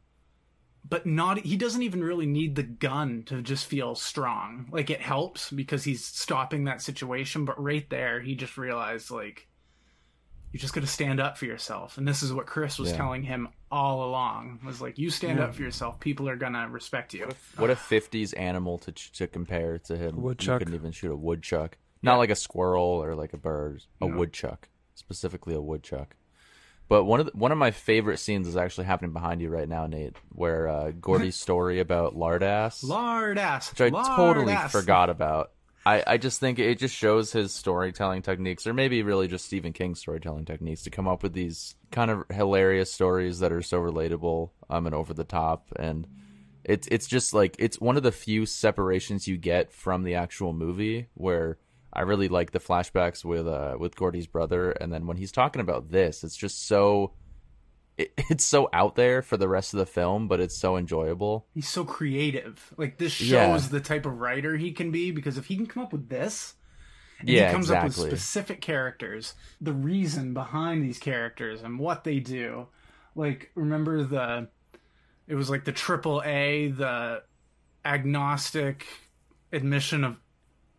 but not. He doesn't even really need the gun to just feel strong. Like it helps because he's stopping that situation, but right there, he just realized like. You just got to stand up for yourself, and this is what Chris was Yeah. telling him all along. Was like, you stand up for yourself, people are gonna respect you. What a 50s animal to to compare to him. You woodchuck. couldn't even shoot a woodchuck. Not like a squirrel or like a bird. A No. woodchuck. Specifically a woodchuck. But one of the, one of my favorite scenes is actually happening behind you right now, Nate, where uh, Gordy's story about Lardass, Lard ass. which I totally forgot about. I, I just think it just shows his storytelling techniques, or maybe really just Stephen King's storytelling techniques, to come up with these kind of hilarious stories that are so relatable um, and over the top. And it's it's just like it's one of the few separations you get from the actual movie where I really like the flashbacks with uh with Gordy's brother, and then when he's talking about this, it's just so it, it's so out there for the rest of the film, but it's so enjoyable. He's so creative. Like this shows Yeah. the type of writer he can be because if he can come up with this, and Yeah, he comes up with specific characters, the reason behind these characters and what they do. Like remember the it was like the triple A, the agnostic admission of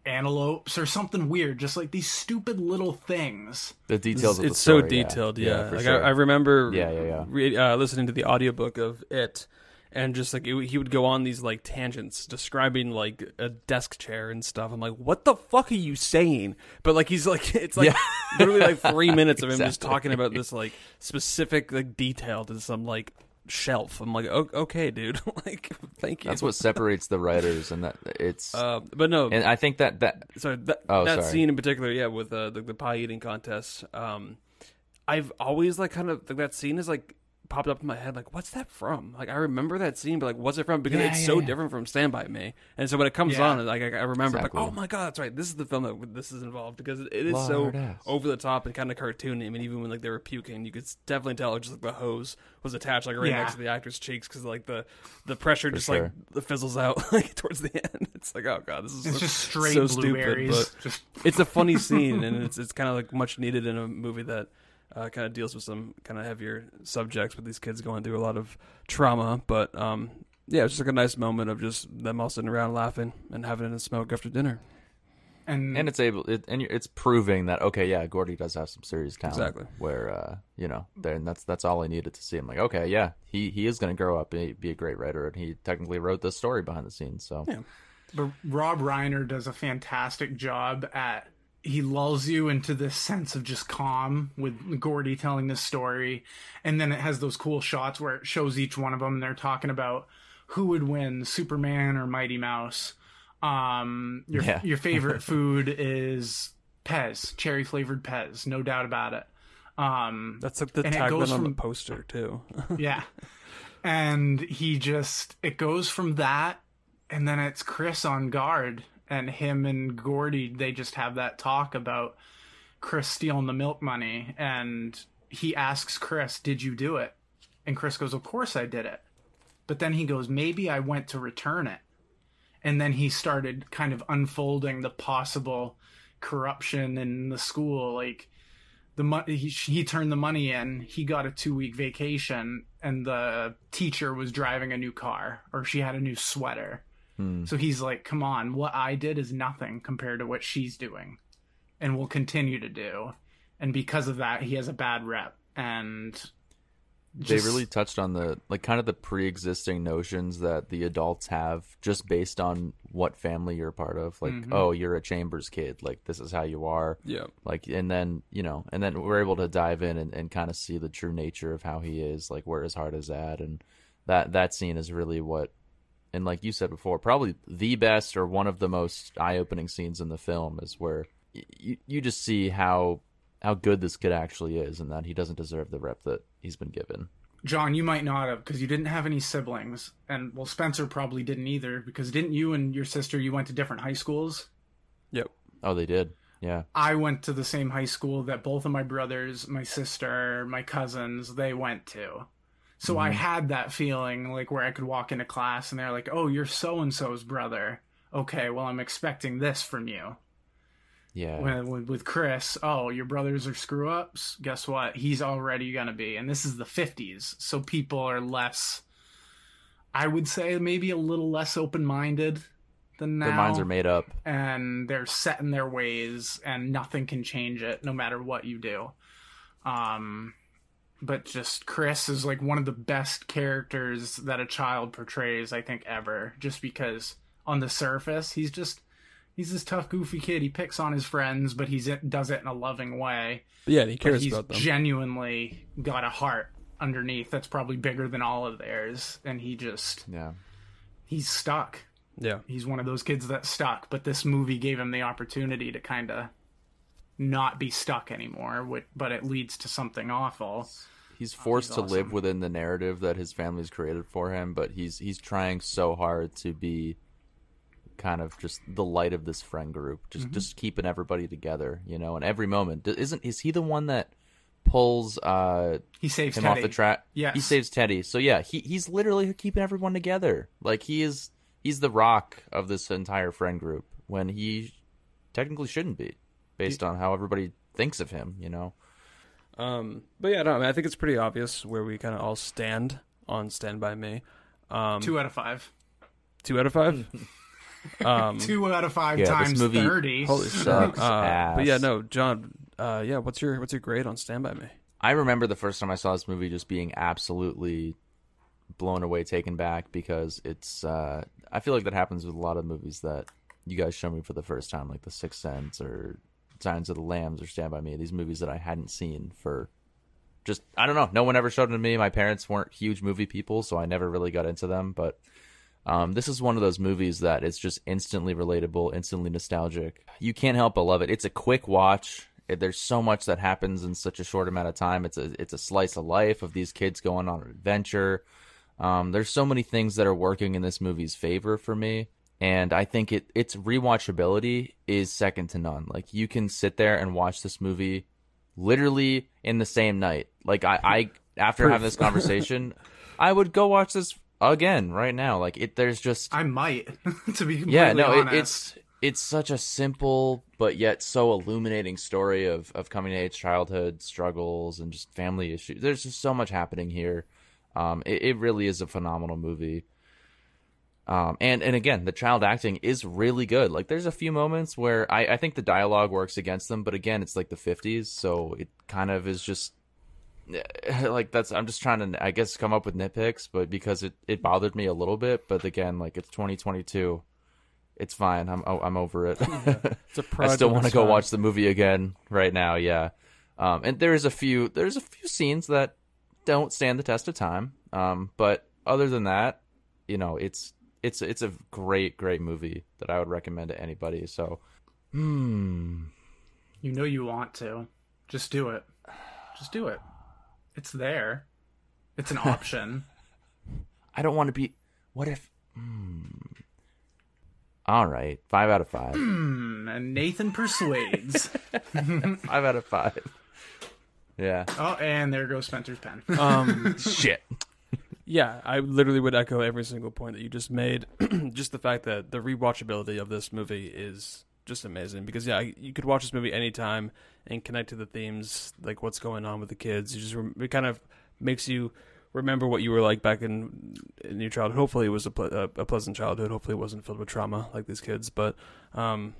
antelopes or something weird, just like these stupid little things. The details of the it's so story, yeah. detailed yeah, like sure. I, I remember Yeah, yeah, yeah. re- uh, listening to the audiobook of it and just like it, he would go on these like tangents describing like a desk chair and stuff i'm like what the fuck are you saying but like he's like it's like Yeah. literally like three minutes of him just talking about this like specific like detail to some like shelf i'm like okay dude like thank you That's what separates the writers, and that it's. uh, but no and I think that that sorry that, Oh, that sorry. scene in particular yeah with uh, the, the pie eating contest um i've always like kind of like that scene is like popped up in my head like what's that from? Like i remember that scene but like what's it from? Because Yeah, it's yeah, so yeah. different from stand by me. And so when it comes on like i, I remember Exactly. like oh my god that's right. This is the film that this is involved because it, is so ass. over the top and kind of cartoony. I mean even when like they were puking you could definitely tell just like the hose was attached like right next to the actor's cheeks because like the the pressure just sure. like the fizzles out like towards the end. It's like oh god this is It's so- just straight so stupid, but just it's a funny scene and it's it's kind of like much needed in a movie that uh, kind of deals with some kind of heavier subjects with these kids going through a lot of trauma. But um, yeah, it's just like a nice moment of just them all sitting around laughing and having a smoke after dinner. and, and it's able it, and it's proving that okay, yeah, Gordy does have some serious talent. Exactly. Where uh, you know, then that's that's all I needed to see. I'm like, okay, yeah, he he is going to grow up and be a great writer, and he technically wrote the story behind the scenes. So Yeah. But Rob Reiner does a fantastic job at he lulls you into this sense of just calm with Gordy telling this story, and then it has those cool shots where it shows each one of them. And they're talking about who would win, Superman or Mighty Mouse. Um, your Yeah. your favorite food is Pez, cherry flavored Pez, no doubt about it. Um, That's like the And it goes tagline on the poster too. yeah. And he just it goes from that and then it's Chris on guard and him and Gordy they just have that talk about Chris stealing the milk money and he asks Chris, "Did you do it?" And Chris goes, "Of course I did it." But then he goes, "Maybe I went to return it." And then he started kind of unfolding the possible corruption in the school like the money he, he turned the money in he got a two week vacation and the teacher was driving a new car or she had a new sweater Hmm. so he's like come on what i did is nothing compared to what she's doing and will continue to do and because of that he has a bad rep and just- they really touched on the like kind of the pre-existing notions that the adults have just based on what family you're a part of like Mhm. oh you're a chambers kid like this is how you are yeah. like and then you know and then we're able to dive in and, and kind of see the true nature of how he is like where his heart is at and that that scene is really what and like you said before probably the best or one of the most eye-opening scenes in the film is where y- you, you just see how how good this kid actually is and that he doesn't deserve the rep that he's been given John, you might not have because you didn't have any siblings, and well, Spencer probably didn't either because didn't you and your sister you went to different high schools? Yep. oh they did yeah I went to the same high school that both of my brothers, my sister, my cousins, they went to. So I Mhm. had that feeling like where I could walk into class and they're like, "Oh, you're so and so's brother." Okay, well, I'm expecting this from you. yeah When, with, with Chris, oh, your brothers are screw ups. Guess what? He's already gonna be, and this is the '50s, so people are less. I would say maybe a little less open minded than now their minds are made up and they're set in their ways and nothing can change it no matter what you do um but just chris is like one of the best characters that a child portrays i think ever just because on the surface he's just he's this tough goofy kid he picks on his friends but he's does it in a loving way But yeah, he cares he's about them. genuinely got a heart underneath that's probably bigger than all of theirs and he just yeah he's stuck yeah. he's one of those kids that's stuck but this movie gave him the opportunity to kind of not be stuck anymore but it leads to something awful. He's forced to live within the narrative that his family's created for him but he's he's trying so hard to be kind of just the light of this friend group just Mm-hmm. just keeping everybody together you know And every moment. Isn't is he the one that pulls uh he saves him Teddy. off the track Yeah, he saves teddy. So yeah he he's literally keeping everyone together. Like he is he's the rock of this entire friend group when he technically shouldn't be based on how everybody thinks of him you know Um, but yeah, no, I, mean, I think it's pretty obvious where we kind of all stand on Stand by Me. Um, two out of five two out of five. um, two out of five Yeah, times movie- 30 holy shit! Sucks Uh, but yeah, no, John. Uh, yeah, what's your what's your grade on Stand by Me? I remember the first time I saw this movie just being absolutely blown away, taken back because it's. Uh, I feel like that happens with a lot of movies that you guys show me for the first time, like The Sixth Sense or Silence of the Lambs or Stand by Me. These movies that I hadn't seen for just I don't know. No one ever showed them to me. My parents weren't huge movie people, so I never really got into them. But um, this is one of those movies that is just instantly relatable, instantly nostalgic. You can't help but love it. It's a quick watch. There's so much that happens in such a short amount of time. It's a it's a slice of life of these kids going on an adventure. Um, there's so many things that are working in this movie's favor for me, and I think it its rewatchability is second to none. Like you can sit there and watch this movie literally in the same night. Like I, I after Proof. having this conversation, I would go watch this again right now. Like it, there's just i might to be yeah, no, it, it's it's such a simple but yet so illuminating story of of coming to age childhood struggles and just family issues. There's just so much happening here. Um, it, it really is a phenomenal movie. Um, and and again, the child acting is really good. Like, there's a few moments where I, I think the dialogue works against them, but again, it's like the 50s, so it kind of is just like that's. I'm just trying to, I guess, come up with nitpicks, but because it it bothered me a little bit, but again, like it's 2022, it's fine. I'm I'm over it. It's a I I still want to go watch the movie again right now. Yeah, um, and there's a few there's a few scenes that don't stand the test of time. Um, but other than that, you know, it's it's it's a great great movie that I would recommend to anybody. So, hmm, You know you want to. Just do it. Just do it. It's there. It's an option. I don't want to be. What if? Hmm. All right, five out of five. Hmm, and Nathan persuades. five out of five. Yeah. oh, and there goes Spencer's pen. Um, Shit. Yeah, I literally would echo every single point that you just made. just the fact that the rewatchability of this movie is just amazing because yeah, you could watch this movie anytime and connect to the themes, like what's going on with the kids. You just it kind of makes you remember what you were like back in in your childhood. Hopefully, it was a, ple- a, a pleasant childhood. Hopefully, it wasn't filled with trauma like these kids. But um,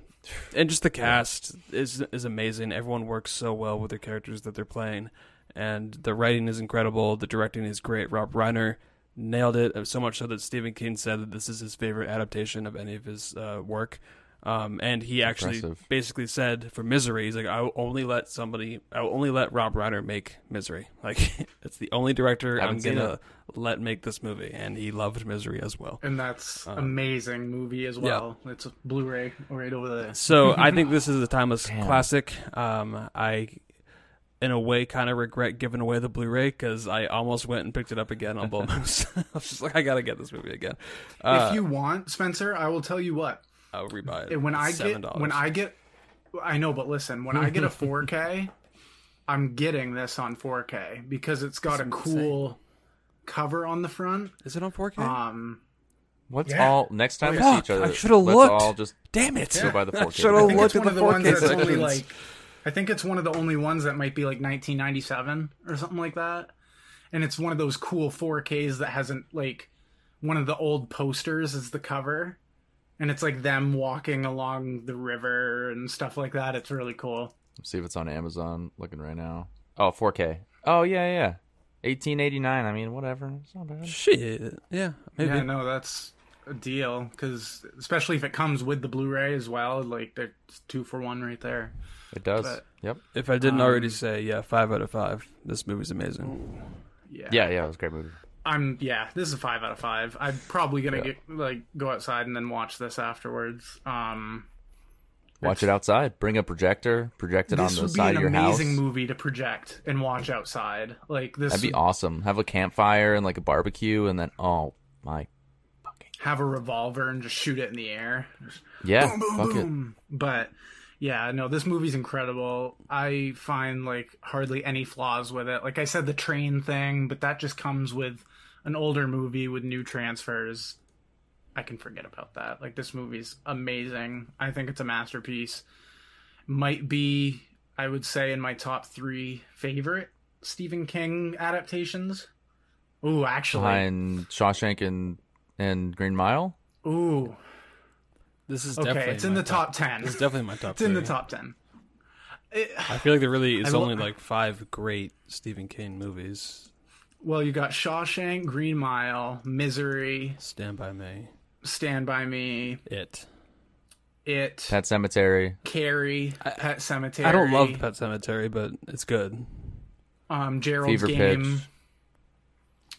and just the cast is is amazing. Everyone works so well with their characters that they're playing, and the writing is incredible. The directing is great. Rob Reiner nailed it so much so that Stephen King said that this is his favorite adaptation of any of his uh, work. Um, and he actually Impressive. basically said for Misery, he's like, I will only let somebody, I will only let Rob Reiner make Misery. Like, it's the only director I'm gonna let make this movie, and he loved Misery as well. and that's Um, amazing movie as well. It's a Blu-ray right over there. So I think this is a timeless Damn. classic. Um, I, in a way, kind of regret giving away the Blu-ray because I almost went and picked it up again on Bull Moose. I was just like, I gotta get this movie again. Uh, if you want, Spencer, I will tell you what. I'll rebuy it. When I get $7. when I get I know, but listen, when I get a 4K, I'm getting this on 4K because it's got a That's cool cover on the front. is it on 4K? Um Let's Yeah. all next time we see each other. I should've let's looked. all just Damn it! go by the 4K. Should've looked at one the of the ones 4K that's only like I think it's one of the only ones that might be like 1997 or something like that. And it's one of those cool 4Ks that hasn't like one of the old posters is the cover. And it's like them walking along the river and stuff like that. It's really cool. see if it's on Amazon. Looking right now. Oh, 4K. Oh yeah, yeah. 1889. I mean, whatever. It's not bad. Shit. Yeah, maybe. Yeah, no, that's a deal because especially if it comes with the Blu-ray as well, like there's two for one right there. It does. But- yep. If I didn't Um, already say, yeah, five out of five. This movie's amazing. Yeah, Yeah, yeah. It was a great movie. I'm yeah. This is a five out of five. I'm probably gonna Yeah. get like go outside and then watch this afterwards. Um, Watch it outside. Bring a projector. Project it on the would be side an of your house. This would be an amazing movie to project and watch outside. Like this, That'd be would awesome. Have a campfire and like a barbecue, and then oh my, have a revolver and just shoot it in the air. yeah, boom, boom, fuck it. boom. But yeah, no, this movie's incredible. I find like hardly any flaws with it. Like I said, the train thing, but that just comes with an older movie with new transfers. I can forget about that. Like this movie's amazing. I think it's a masterpiece. Might be, I would say, in my top three favorite Stephen King adaptations. Ooh, actually, Behind Shawshank and and Green Mile. ooh, This is okay, definitely it's in the top ten. It's definitely my top. It's in the top ten. It- I feel like there really is I lo- only like five great Stephen King movies. Well, you got Shawshank, Green Mile, Misery, Stand by Me, Stand by Me, It. It, Pet Sematary. Carrie, Pet Sematary. I don't love Pet Sematary, but it's good. um, Gerald's Fever Game, Pitch.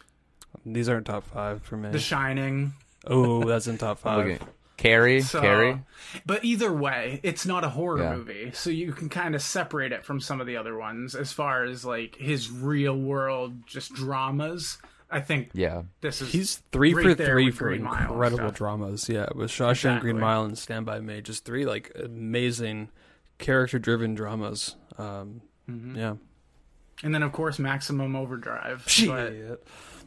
These aren't top five for me. The Shining. oh, that's in top five. looking- Carrie. So, Carrie. But either way, it's not a horror Yeah. movie, so you can kind of separate it from some of the other ones as far as like his real world just dramas. I think Yeah. this is He's three right for three for Green incredible stuff. dramas. Yeah, with Shawshank, Green Mile, and Stand by Me, just three like amazing character-driven dramas. Um, Mhm. Yeah. and then of course Maximum Overdrive, but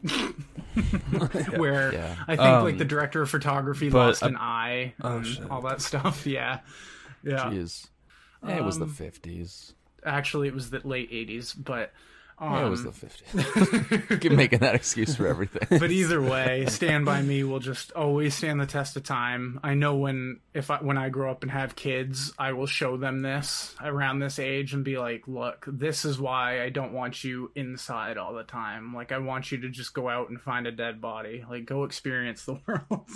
where Yeah. I think Um, like the director of photography but, lost uh, an eye, oh, and shit. all that stuff. Yeah, yeah. Jeez. Eh, it was the Um, 50s. Actually, it was the late '80s, but um, Yeah, it was the 50s. Keep making that excuse for everything. but either way, Stand by Me will just always stand the test of time. I know when if I, when I grow up and have kids, I will show them this around this age and be like, "Look, this is why I don't want you inside all the time. Like I want you to just go out and find a dead body. Like go experience the world."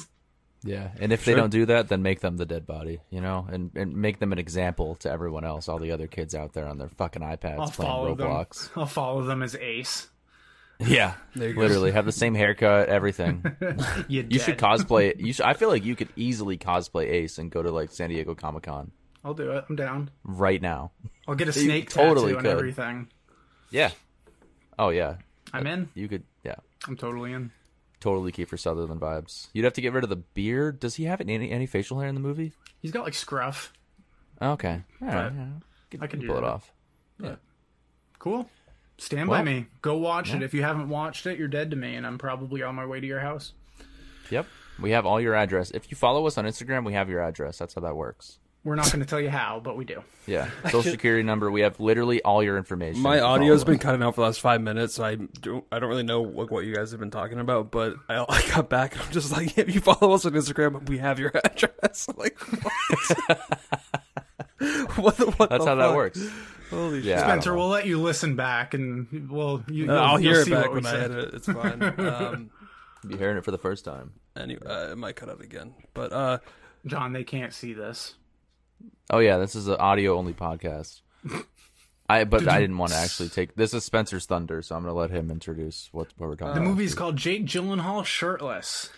Yeah, and if they don't do that, then make them the dead body, you know, and and make them an example to everyone else, all the other kids out there on their fucking iPads I'll playing Roblox. them. I'll follow them as Ace. Yeah, There you go. literally have the same haircut, everything. You, You should cosplay. You should. I feel like you could easily cosplay Ace and go to like San Diego Comic Con. I'll do it. I'm down. right now. I'll get a You snake totally tattoo and could. everything. Yeah. Oh yeah. I'm in. You could. Yeah. I'm totally in. Totally Kiefer Sutherland vibes. You'd have to get rid of the beard. Does he have any any facial hair in the movie? He's got like scruff. Okay. All right. But yeah. I can do pull it off. Cool. Stand by me. Go watch it. If you haven't watched it, you're dead to me, and I'm probably on my way to your house. Yep. We have all your address. If you follow us on Instagram, we have your address. That's how that works. We're not going to tell you how, but we do. Yeah. Social security number. We have literally all your information. My audio's been cutting out for the last five minutes, so I don't, I don't really know what, what you guys have been talking about. But I, I got back and I'm just like, if you follow us on Instagram, we have your address. I'm like, what? what, the, what That's the how that works. Holy Yeah. shit! Spencer, we'll let you listen back, and well, you, No, you'll, I'll you'll hear it see back what we when I said. edit it. It's fine. Um, Be hearing it for the first time. anyway, uh, it might cut out again, but uh, John, they can't see this. Oh yeah, this is an audio only podcast. I but Did I you- didn't want to actually take this is Spencer's thunder, so I'm gonna let him introduce what what we're talking The about. movie's called Jake Gyllenhaal shirtless.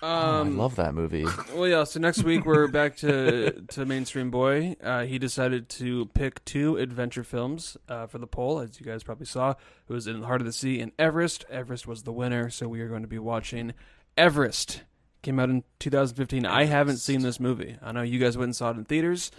Oh, I um, love that movie. Well, yeah. So next week we're back to to mainstream boy. Uh, he decided to pick two adventure films uh, for the poll, as you guys probably saw. It was in the Heart of the Sea and Everest. Everest was the winner, so we are going to be watching Everest. Came out in 2015. I haven't seen this movie. I know you guys went and saw it in theaters.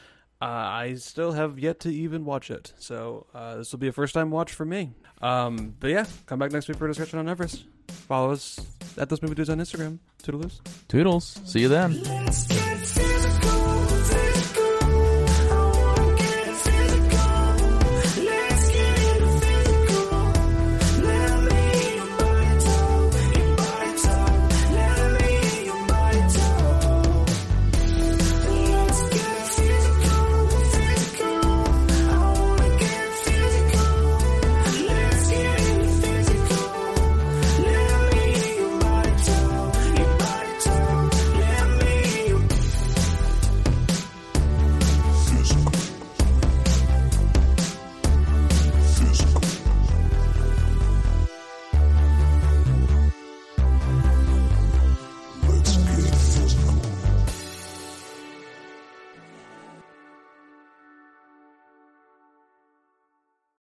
Uh, I still have yet to even watch it, so uh, this will be a first time watch for me. Um, but yeah, come back next week for a discussion on Everest. Follow us at those movie dudes on Instagram. Toodles. Toodles. See you then. Let's get